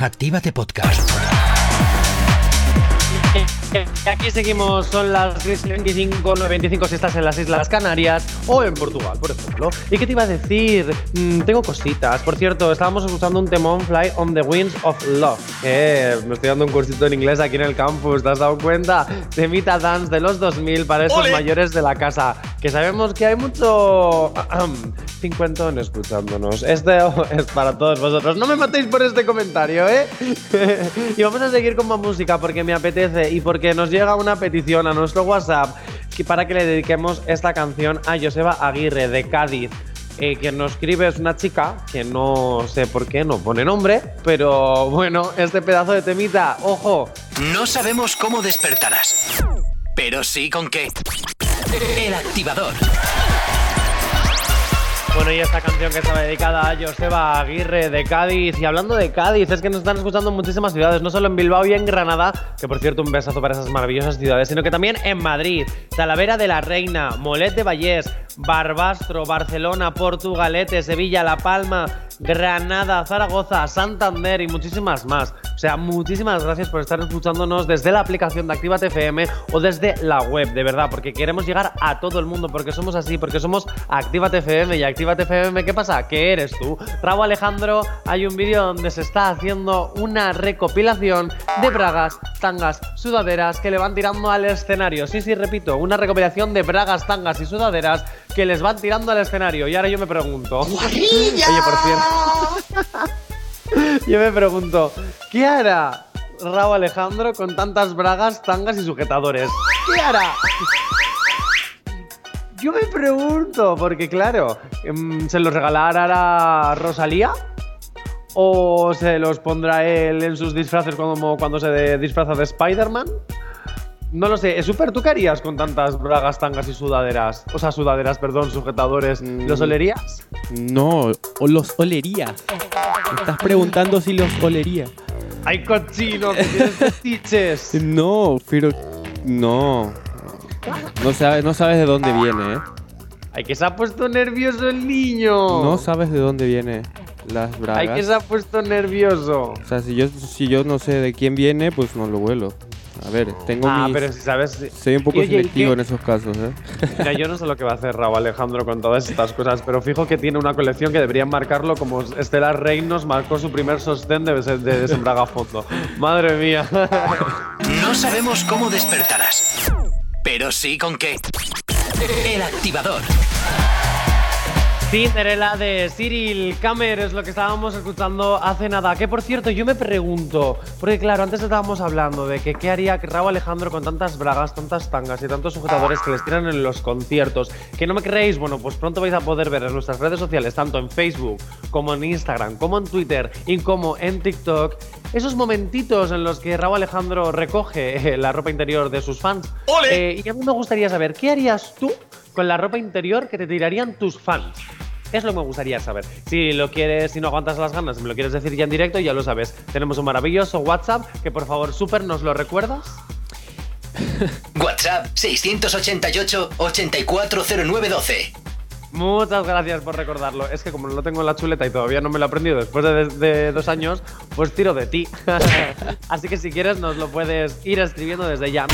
Actívate Podcast. Aquí seguimos, son las 25, 9.25 si estás en las Islas Canarias o en Portugal, por ejemplo. ¿Y qué te iba a decir? Mm, tengo cositas. Por cierto, estábamos escuchando un temón Fly on the Winds of Love. Eh, me estoy dando un cursito en inglés aquí en el campus, ¿te has dado cuenta? Temita Dance de los 2000 para esos mayores de la casa. Que sabemos que hay mucho cincuentón escuchándonos. Este es para todos vosotros. No me matéis por este comentario, ¿eh? y vamos a seguir con más música porque me apetece y porque nos llega una petición a nuestro WhatsApp para que le dediquemos esta canción a Joseba Aguirre de Cádiz. Eh, quien nos escribe es una chica que no sé por qué no pone nombre, pero bueno, este pedazo de temita, ojo. No sabemos cómo despertarás, pero sí con qué. El activador. Bueno, y esta canción que estaba dedicada a Joseba Aguirre de Cádiz. Y hablando de Cádiz, es que nos están escuchando en muchísimas ciudades, no solo en Bilbao y en Granada, que por cierto un besazo para esas maravillosas ciudades, sino que también en Madrid, Talavera de la Reina, Molet de Vallés, Barbastro, Barcelona, Portugalete, Sevilla, La Palma, Granada, Zaragoza, Santander y muchísimas más. O sea, muchísimas gracias por estar escuchándonos desde la aplicación de Activa FM o desde la web, de verdad, porque queremos llegar a todo el mundo, porque somos así, porque somos Activa FM y Activa FM, ¿qué pasa? ¿Qué eres tú? Raúl Alejandro, hay un vídeo donde se está haciendo una recopilación de bragas, tangas, sudaderas que le van tirando al escenario. Sí, sí, repito, una recopilación de bragas, tangas y sudaderas que les van tirando al escenario. Y ahora yo me pregunto. Oye, por cierto. yo me pregunto, ¿qué hará Raúl Alejandro con tantas bragas, tangas y sujetadores? ¿Qué hará? Yo me pregunto, porque claro, em, ¿se los regalará a Rosalía? ¿O se los pondrá él en sus disfraces como cuando se disfraza de Spider-Man? No lo sé. ¿Super tú qué harías con tantas bragas, tangas y sudaderas? O sea, sudaderas, perdón, sujetadores. ¿Los mm. olerías? No, o los olería. Estás preguntando si los olería. ¡Ay, cochino! ¡Que tienes fetiches! no, pero... No. No sabes, no sabes de dónde viene, ¿eh? Ay, que se ha puesto nervioso el niño. No sabes de dónde viene las bragas. Ay, que se ha puesto nervioso. O sea, si yo, si yo no sé de quién viene, pues no lo vuelo. A ver, tengo ah, pero si sabes... Soy un poco selectivo en esos casos, ¿eh? Mira, yo no sé lo que va a hacer Raúl Alejandro con todas estas cosas, pero fijo que tiene una colección que deberían marcarlo como Estelar Reinos marcó su primer sostén de, de, de Sembraga Fondo. Madre mía. No sabemos cómo despertarás, pero sí con qué. El activador. Cinderella de Cyril Kamer es lo que estábamos escuchando hace nada. Que por cierto, yo me pregunto, porque claro, antes estábamos hablando de que qué haría Raúl Alejandro con tantas bragas, tantas tangas y tantos sujetadores que les tiran en los conciertos. Que no me creéis, bueno, pues pronto vais a poder ver en nuestras redes sociales, tanto en Facebook como en Instagram, como en Twitter y como en TikTok, esos momentitos en los que Raúl Alejandro recoge eh, la ropa interior de sus fans. Eh, y a mí me gustaría saber, ¿qué harías tú con la ropa interior que te tirarían tus fans. Es lo que me gustaría saber. Si lo quieres, si no aguantas las ganas, me lo quieres decir ya en directo, ya lo sabes. Tenemos un maravilloso WhatsApp que por favor, súper, ¿nos lo recuerdas? WhatsApp 688 840912. Muchas gracias por recordarlo. Es que como no lo tengo en la chuleta y todavía no me lo he aprendido después de, de dos años, pues tiro de ti. Así que si quieres nos lo puedes ir escribiendo desde ya.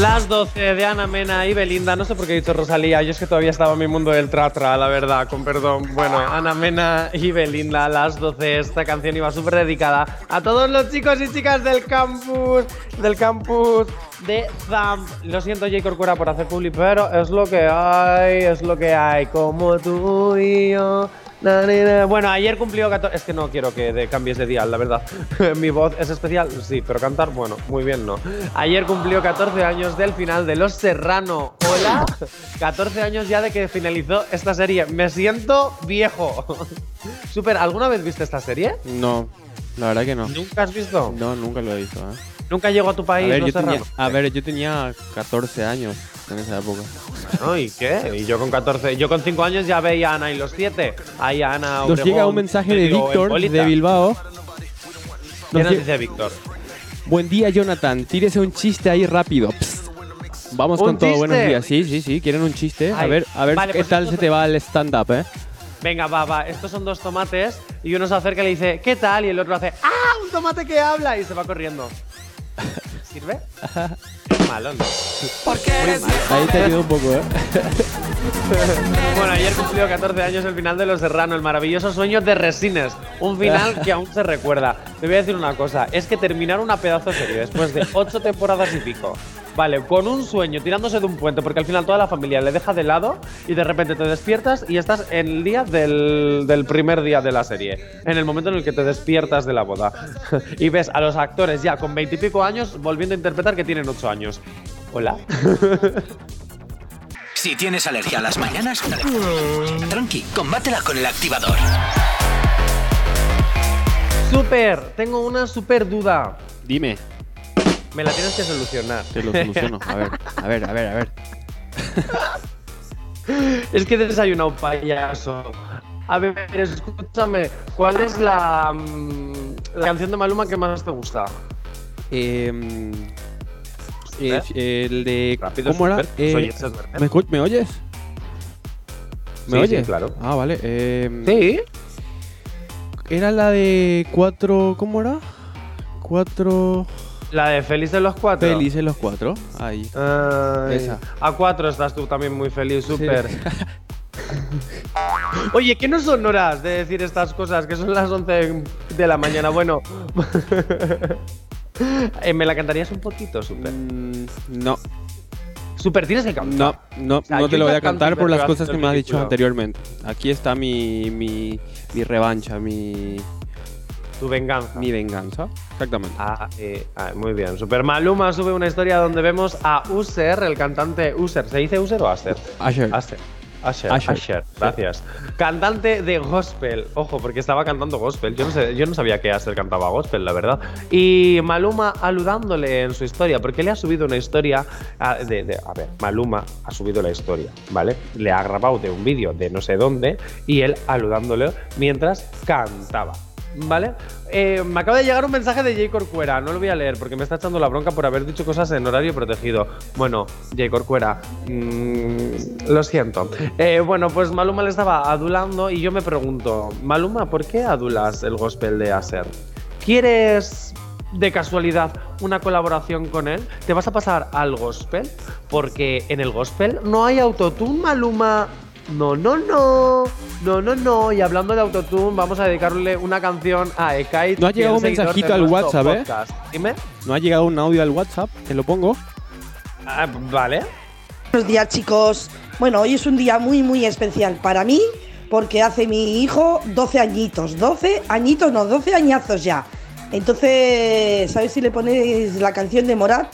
Las 12 de Ana Mena y Belinda. No sé por qué he dicho Rosalía. Yo es que todavía estaba en mi mundo del tratra, la verdad, con perdón. Bueno, Ana Mena y Belinda, las 12. Esta canción iba súper dedicada a todos los chicos y chicas del campus, del campus de ZAM. Lo siento, J. Corcuera, por hacer public, pero es lo que hay, es lo que hay. Como tú y yo. Bueno, ayer cumplió 14. Es que no quiero que cambies de dial, la verdad. Mi voz es especial, sí, pero cantar, bueno, muy bien, no. Ayer cumplió 14 años del final de Los Serrano. Hola. 14 años ya de que finalizó esta serie. Me siento viejo. Super, ¿alguna vez viste esta serie? No, la verdad que no. ¿Nunca has visto? No, nunca lo he visto, ¿eh? ¿Nunca llegó a tu país? A ver, yo tenía, a ver yo tenía 14 años en esa época. ¿y qué? Y yo con 14, yo con 5 años ya veía a Ana y los 7. Ahí Ana Nos llega un mensaje de Víctor de Bilbao. ¿Qué nos dice Víctor? Buen día, Jonathan. Tírese un chiste ahí rápido. Vamos con todo. Buenos días. Sí, sí, sí. Quieren un chiste. a ver, a ver qué pues tal se te va el stand-up, ¿eh? venga, va, va, estos son dos tomates. Y uno se acerca y le dice, ¿qué tal? Y el otro hace, ¡ah! Un tomate que habla y se va corriendo. ¿Sirve? Malo, ¿no? Ahí te ayudo un poco, ¿eh? Bueno, ayer cumplió 14 años el final de Los Serrano, el maravilloso sueño de Resines. Un final que aún se recuerda. Te voy a decir una cosa, es que terminar una pedazo de serie después de 8 temporadas y pico, vale, con un sueño tirándose de un puente, porque al final toda la familia le deja de lado y de repente te despiertas y estás en el día del, del primer día de la serie, en el momento en el que te despiertas de la boda. y ves a los actores ya con 20 y pico años volviendo a interpretar que tienen 8 años. Hola. Si tienes alergia a las mañanas, tranqui, combátela con el activador. Super, tengo una super duda. Dime, Me la tienes que solucionar. te lo soluciono. A ver, a ver, a ver, a ver. Es que he desayunado payaso. A ver, escúchame, ¿cuál es la, mm, la canción de Maluma que más te gusta? Em, eh, ¿Eh? el de. Rápido, ¿Cómo era? Eh, Soy. ¿me, oyes? ¿Me Sí, oyes? sí, claro. Ah, vale. em, Sí. Era la de cuatro. ¿Cómo era? Cuatro. La de Feliz de los Cuatro. Felices los cuatro. Ahí. Ay, Esa. A cuatro estás tú también muy feliz, súper. Oye, ¿qué no son horas de decir estas cosas? Que son las 11 de la mañana. Bueno. Eh, ¿Me la cantarías un poquito, súper? Mm, no, Súper, tienes que cantar. no, no, sea, no te lo voy a cantar por las cosas que me has dicho anteriormente. Aquí está mi, mi, mi revancha, mi, Tu venganza. mi venganza. Exactamente. Ah, eh, ah, muy bien. Super Maluma sube una historia donde vemos a User, el cantante User. ¿Se dice User o Aster? Asher. Aster. Asher, Asher. Asher, gracias. Cantante de gospel. Ojo, porque estaba cantando gospel. Yo no, sé, yo no sabía que Aster cantaba gospel, la verdad. Y Maluma aludándole en su historia, porque le ha subido una historia. ah, de, de- a ver, Maluma ha subido la historia, ¿vale? Le ha grabado de un vídeo de no sé dónde y él aludándole mientras cantaba. ¿Vale? Eh, me acaba de llegar un mensaje de J. Corcuera, no lo voy a leer porque me está echando la bronca por haber dicho cosas en horario protegido. Bueno, J. Corcuera, mm, lo siento. Eh, bueno, pues Maluma le estaba adulando y yo me pregunto, Maluma, ¿por qué adulas el gospel de Aser? ¿Quieres de casualidad una colaboración con él? ¿Te vas a pasar al gospel? Porque en el gospel no hay autotune, Maluma. No, no, no. No, no, no. Y hablando de autotune, vamos a dedicarle una canción a Ekai. No ha llegado un mensajito al WhatsApp, ¿eh? Dime. No ha llegado un audio al WhatsApp, te lo pongo. Ah, vale. Buenos días chicos. Bueno, hoy es un día muy muy especial para mí porque hace mi hijo 12 añitos. 12 añitos, no, 12 añazos ya. Entonces, ¿sabéis si le ponéis la canción de Morat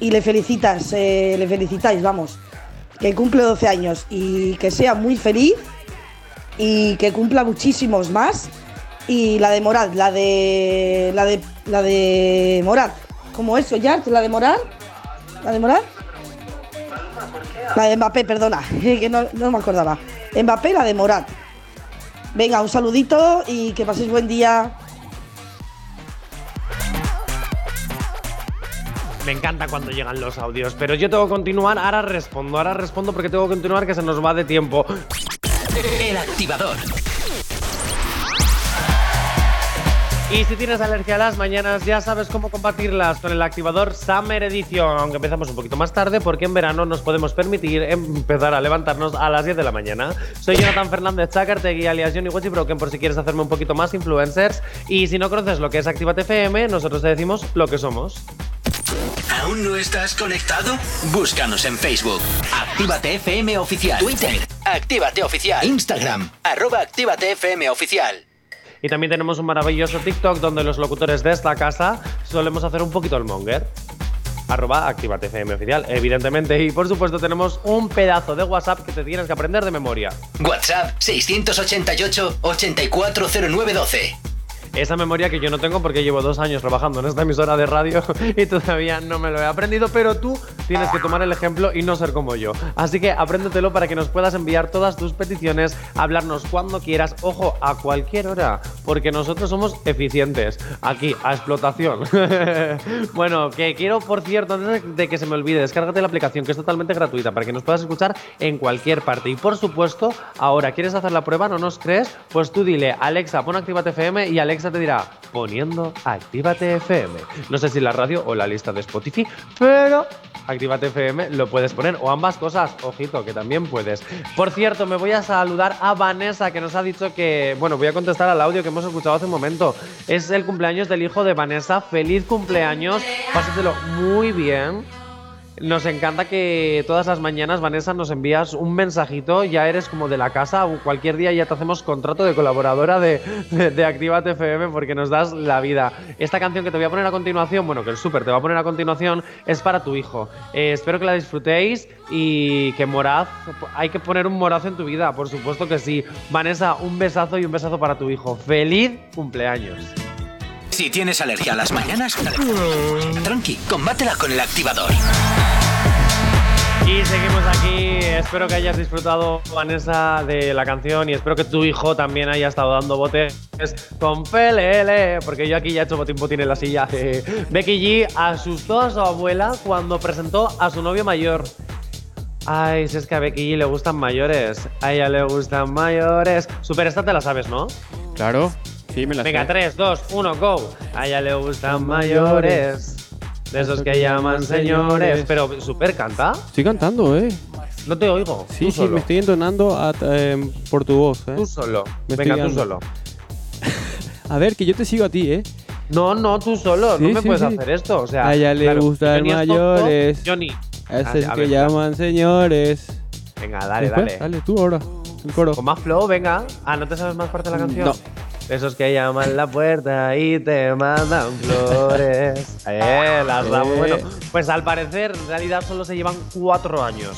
y le felicitas, eh, le felicitáis, vamos, que cumple 12 años y que sea muy feliz y que cumpla muchísimos más. Y la de Morat, la de la de la de Morat. ¿Cómo eso, ya? ¿La de Morat? ¿La de Morat? La de Mbappé, perdona, que no, no me acordaba. Mbappé, la de Morat. Venga, un saludito y que paséis buen día. Me encanta cuando llegan los audios, pero yo tengo que continuar. Ahora respondo, ahora respondo porque tengo que continuar que se nos va de tiempo. El activador. Y si tienes alergia a las mañanas, ya sabes cómo combatirlas con el activador Summer Edition, aunque empezamos un poquito más tarde porque en verano nos podemos permitir empezar a levantarnos a las 10 de la mañana. Soy Jonathan Fernández Chacartegui, alias Johnny Watchy Broken, por si quieres hacerme un poquito más influencers. Y si no conoces lo que es Actívate FM, nosotros te decimos lo que somos. ¿Aún no estás conectado? Búscanos en Facebook. Actívate FM Oficial. Twitter. Actívate Oficial. Instagram. Arroba Actívate FM Oficial. Y también tenemos un maravilloso TikTok donde los locutores de esta casa solemos hacer un poquito el monger. Arroba Actívate FM Oficial, evidentemente. Y por supuesto tenemos un pedazo de WhatsApp que te tienes que aprender de memoria. WhatsApp 688 840912. Esa memoria que yo no tengo porque llevo dos años trabajando en esta emisora de radio y todavía no me lo he aprendido, pero tú tienes que tomar el ejemplo y no ser como yo. Así que apréndetelo para que nos puedas enviar todas tus peticiones, hablarnos cuando quieras, ojo, a cualquier hora, porque nosotros somos eficientes. Aquí, a explotación. bueno, que quiero, por cierto, antes de que se me olvide, descárgate la aplicación que es totalmente gratuita para que nos puedas escuchar en cualquier parte. Y por supuesto, ahora, ¿quieres hacer la prueba? ¿No nos crees? Pues tú dile, Alexa, pon Actívate FM y Alexa te dirá, poniendo Actívate FM. No sé si la radio o la lista de Spotify, pero Actívate FM lo puedes poner, o ambas cosas, ojito, que también puedes. Por cierto, me voy a saludar a Vanessa, que nos ha dicho que, bueno, voy a contestar al audio que hemos escuchado hace un momento. Es el cumpleaños del hijo de Vanessa. Feliz cumpleaños, pásatelo muy bien. Nos encanta que todas las mañanas, Vanessa, nos envías un mensajito, ya eres como de la casa, cualquier día ya te hacemos contrato de colaboradora de, de, de porque nos das la vida. Esta canción que te voy a poner a continuación, bueno, que el súper te va a poner a continuación, es para tu hijo. Eh, espero que la disfrutéis y que Moraz, hay que poner un Moraz en tu vida, por supuesto que sí. Vanessa, un besazo y un besazo para tu hijo. ¡Feliz cumpleaños! Si tienes alergia a las mañanas, tranqui, combátela con el activador. Y seguimos aquí. Espero que hayas disfrutado, Vanessa, de la canción y espero que tu hijo también haya estado dando botes con PLL, porque yo aquí ya he hecho botín botín en la silla. Becky G asustó a su abuela cuando presentó a su novio mayor. Ay, si es que a Becky G le gustan mayores. A ella le gustan mayores. Super, esta te la sabes, ¿no? Claro. Sí, me la Venga, sé. 3, 2, 1, go. A ella le gustan mayores. De esos que llaman señores. Pero, Super, canta. Estoy cantando, ¿eh? No te oigo. Sí, Tú sí, solo. me estoy entonando a- eh, por tu voz, ¿eh? Tú solo. Me Venga, estoy tú solo. A ver, que yo te sigo a ti, ¿eh? No, no, tú solo. Sí, no me sí, puedes sí. hacer esto. O sea, A ella le gustan Johnny es tonto, mayores. Johnny. A esos que ver, llaman señores. Venga, dale, Después, dale. Dale, tú ahora. El coro. Con más flow, venga. Ah, ¿no te sabes más parte de la canción? No. Esos que llaman la puerta y te mandan flores. Eh, las damos. Bueno, pues al parecer, en realidad solo se llevan cuatro años.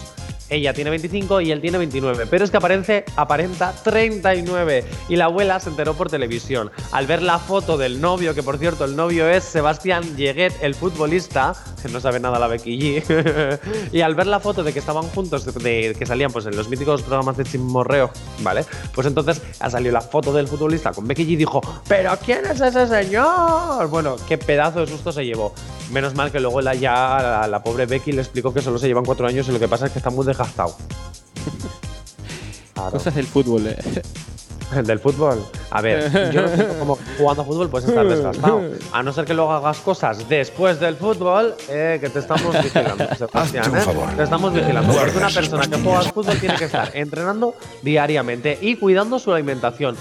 Ella tiene 25 y él tiene 29, pero es que aparece, aparenta 39 y la abuela se enteró por televisión. Al ver la foto del novio, que por cierto el novio es Sebastián Lleguet, el futbolista, que no sabe nada la Becky G, y al ver la foto de que estaban juntos, de, que salían pues en los míticos programas de chismorreo, ¿vale? Pues entonces ha salido la foto del futbolista con Becky G y dijo, ¿pero quién es ese señor? Bueno, qué pedazo de susto se llevó. Menos mal que luego la, ya la pobre Becky le explicó que solo se llevan cuatro años y lo que pasa es que está muy desgastado. Claro. Cosas del fútbol, ¿eh? Del fútbol. A ver, yo no sé cómo jugando a fútbol puedes estar desgastado. A no ser que luego hagas cosas después del fútbol, eh, que te estamos vigilando, Sebastián. ¿eh? favor. Te estamos vigilando. Porque una persona que juega al fútbol tiene que estar entrenando diariamente y cuidando su alimentación.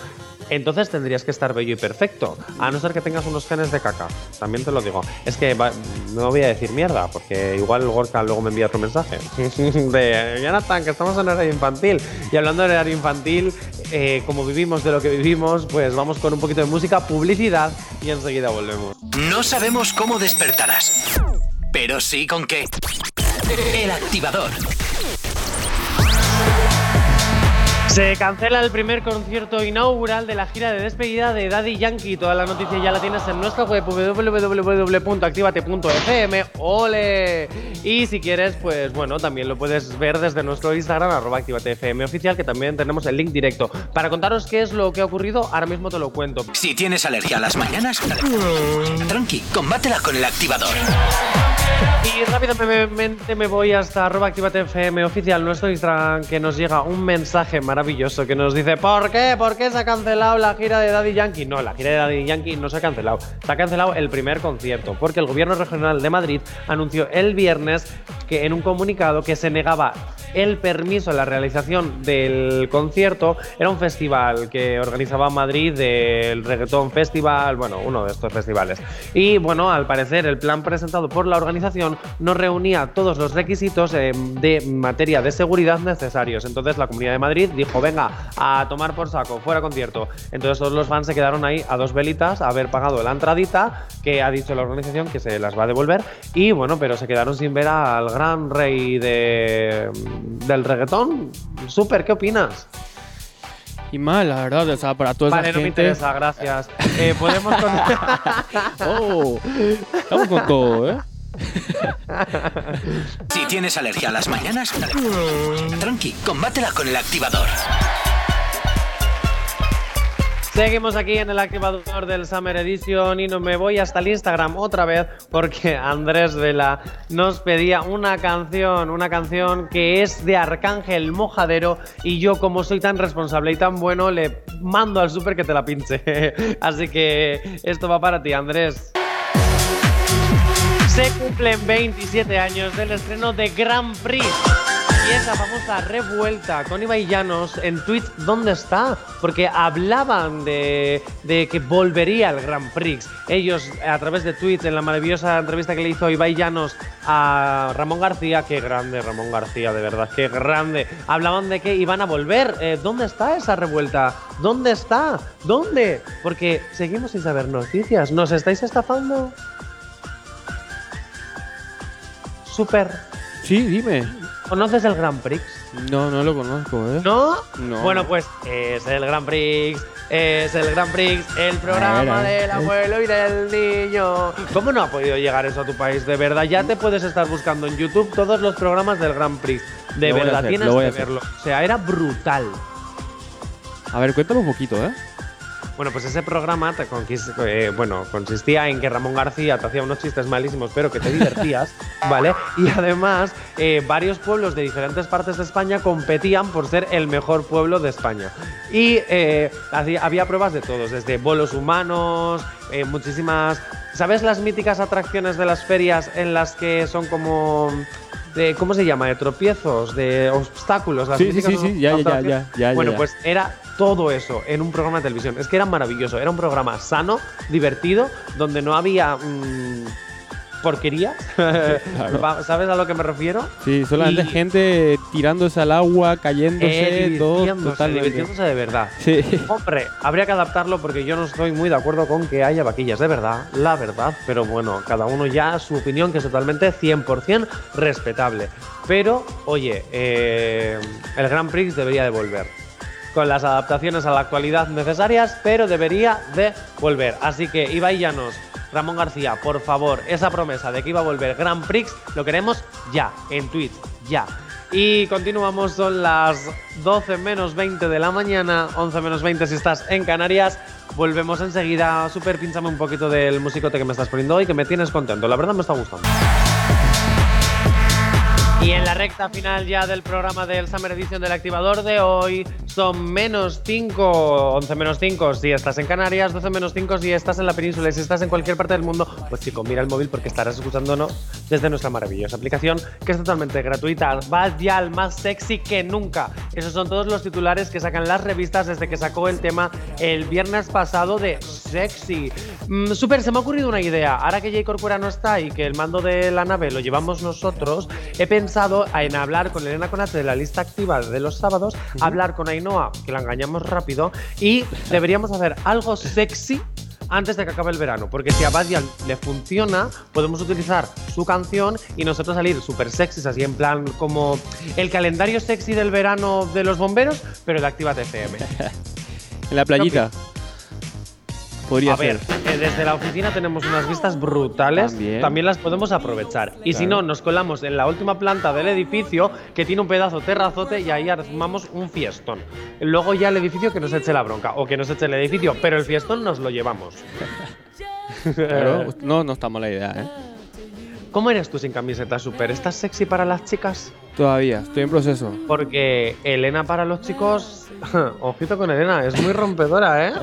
Entonces tendrías que estar bello y perfecto, a no ser que tengas unos genes de caca. También te lo digo. Es que no voy a decir mierda, porque igual Gorka luego me envía otro mensaje. de Jonathan, que estamos en horario infantil. Y hablando de horario infantil, eh, como vivimos de lo que vivimos, pues vamos con un poquito de música, publicidad y enseguida volvemos. No sabemos cómo despertarás, pero sí con qué. El activador. Se cancela el primer concierto inaugural de la gira de despedida de Daddy Yankee. Toda la noticia ya la tienes en nuestra web www.activate.fm. ¡Ole! Y si quieres, pues bueno, también lo puedes ver desde nuestro Instagram, arroba activatefm oficial, que también tenemos el link directo. Para contaros qué es lo que ha ocurrido, ahora mismo te lo cuento. Si tienes alergia a las mañanas, tranqui, combátela con el activador. Y rápidamente me voy hasta arroba activatefm oficial, nuestro Instagram, que nos llega un mensaje maravilloso que nos dice ¿Por qué? ¿Por qué se ha cancelado la gira de Daddy Yankee? No, la gira de Daddy Yankee no se ha cancelado. Se ha cancelado el primer concierto, porque el gobierno regional de Madrid anunció el viernes que en un comunicado que se negaba el permiso a la realización del concierto. Era un festival que organizaba Madrid del Reggaeton Festival, bueno, uno de estos festivales. Y bueno, al parecer el plan presentado por la organización no reunía todos los requisitos eh, de materia de seguridad necesarios. Entonces la Comunidad de Madrid dijo, venga, a tomar por saco, fuera concierto. Entonces todos los fans se quedaron ahí a dos velitas, a haber pagado la entradita, que ha dicho la organización que se las va a devolver. Y bueno, pero se quedaron sin ver al gran rey de, del reggaetón. Super, ¿qué opinas? Y mal, la verdad, o sea, para toda Vale, esa no me gente. interesa, gracias. Eh, podemos con- Oh, estamos con todo, ¿eh? Si tienes alergia a las mañanas, tranqui, combátela con el activador. Seguimos aquí en el activador del Summer Edition y no me voy hasta el Instagram otra vez porque Andrés Vela nos pedía una canción, una canción que es de Arcángel Mojadero y yo como soy tan responsable y tan bueno le mando al súper que te la pinche. Así que esto va para ti, Andrés. Se cumplen 27 años del estreno de Grand Prix. Y esa famosa revuelta con Ibai Llanos en Twitch, ¿dónde está? Porque hablaban de, que volvería el Grand Prix. Ellos, a través de Twitch, en la maravillosa entrevista que le hizo Ibai Llanos a Ramón García, qué grande Ramón García, de verdad, qué grande. Hablaban de que iban a volver. Eh, ¿Dónde está esa revuelta? ¿Dónde está? ¿Dónde? Porque seguimos sin saber noticias. ¿Nos estáis estafando? Super. Sí, dime. ¿Conoces el Grand Prix? No, no lo conozco, ¿eh? ¿No? No. Bueno, pues es el Grand Prix. Es el Grand Prix, el programa ver, ver. del abuelo y del niño. ¿Cómo no ha podido llegar eso a tu país? De verdad, ya te puedes estar buscando en YouTube todos los programas del Grand Prix. De Lo verdad, hacer, tienes que verlo. O sea, era brutal. A ver, cuéntame un poquito, ¿eh? Bueno, pues ese programa te eh, bueno, consistía en que Ramón García te hacía unos chistes malísimos, pero que te divertías, ¿vale? Y además, eh, varios pueblos de diferentes partes de España competían por ser el mejor pueblo de España. Y eh, hacía- había pruebas de todos, desde bolos humanos, muchísimas. ¿Sabes las míticas atracciones de las ferias en las que son como. De, ¿Cómo se llama? De tropiezos, de obstáculos. las Sí, sí, sí, sí, ya, ya, ya, ya, Bueno, pues era todo eso en un programa de televisión. Es que era maravilloso. Era un programa sano, divertido, donde no había mm, porquería. ¿Sabes a lo que me refiero? Sí, solamente Y- gente tirándose al agua, cayéndose, Eh, todo divirtiéndose, totalmente. divirtiéndose de verdad. Sí. Hombre, habría que adaptarlo porque yo no estoy muy de acuerdo con que haya vaquillas de verdad, la verdad, pero bueno, cada uno ya su opinión que es totalmente 100% respetable. Pero, oye, eh, el Grand Prix debería de volver. Con las adaptaciones a la actualidad necesarias, pero debería de volver. Así que Ibai Llanos, Ramón García, por favor, esa promesa de que iba a volver Grand Prix, lo queremos ya, en Twitch, ya. Y continuamos, son las 12 menos 20 de la mañana, 11 menos 20 si estás en Canarias. Volvemos enseguida. Super, pínchame un poquito del musicote que me estás poniendo hoy, que me tienes contento. La verdad me está gustando. Y en la recta final ya del programa del Summer Edition del activador de hoy son menos 5, 11 menos 5 si estás en Canarias, 12 menos 5 si estás en la península y si estás en cualquier parte del mundo, pues chico, mira el móvil porque estarás escuchándonos desde nuestra maravillosa aplicación que es totalmente gratuita. Vas ya al más sexy que nunca. Esos son todos los titulares que sacan las revistas desde que sacó el tema el viernes pasado de sexy. Mm, super, se me ha ocurrido una idea. Ahora que Jay Corcuera no está y que el mando de la nave lo llevamos nosotros, he pensado en hablar con Elena Conate de la lista activa de los sábados, hablar con Ainhoa, que la engañamos rápido, y deberíamos hacer algo sexy antes de que acabe el verano, porque si a Badial le funciona, podemos utilizar su canción y nosotros salir súper sexys, así en plan como el calendario sexy del verano de los bomberos, pero de Activa TFM. En la playita. Podría A ver, eh, desde la oficina tenemos unas vistas brutales, También. también, las podemos aprovechar. Y si no, nos colamos en la última planta del edificio, que tiene un pedazo terrazote, y ahí armamos un fiestón. Luego ya el edificio que nos eche la bronca, o que nos eche el edificio, pero el fiestón nos lo llevamos. Claro, no, no está mala idea, ¿eh? ¿Cómo eres tú sin camiseta super? ¿Estás sexy para las chicas? Todavía, estoy en proceso. Porque Elena para los chicos, ojito con Elena, es muy rompedora, ¿eh?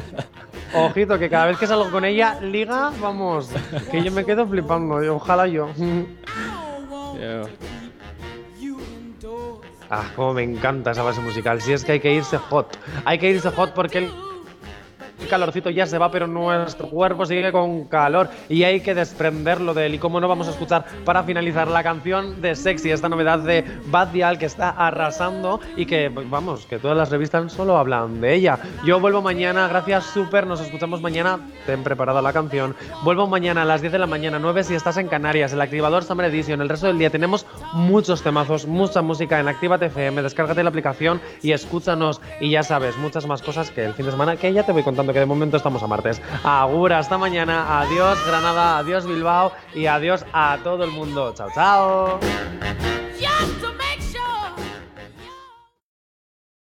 Ojito, que cada vez que salgo con ella, liga, vamos, que yo me quedo flipando, ojalá yo. Ya. Ah, cómo me encanta esa base musical. Si es que hay que irse hot. Hay que irse hot porque el el calorcito ya se va, pero nuestro cuerpo sigue con calor y hay que desprenderlo de él. Y cómo no vamos a escuchar para finalizar la canción de Sexy, esta novedad de Bad Dial que está arrasando y que, vamos, que todas las revistas solo hablan de ella. Yo vuelvo mañana, gracias súper, nos escuchamos mañana, ten preparada la canción. Vuelvo mañana a las 10 de la mañana, 9 si estás en Canarias, el activador Summer Edition, el resto del día tenemos muchos temazos, mucha música en Activa FM, descárgate la aplicación y escúchanos y ya sabes, muchas más cosas que el fin de semana que ya te voy contando que de momento estamos a martes. Agur, hasta mañana, adiós Granada, adiós Bilbao y adiós a todo el mundo. Chao, chao.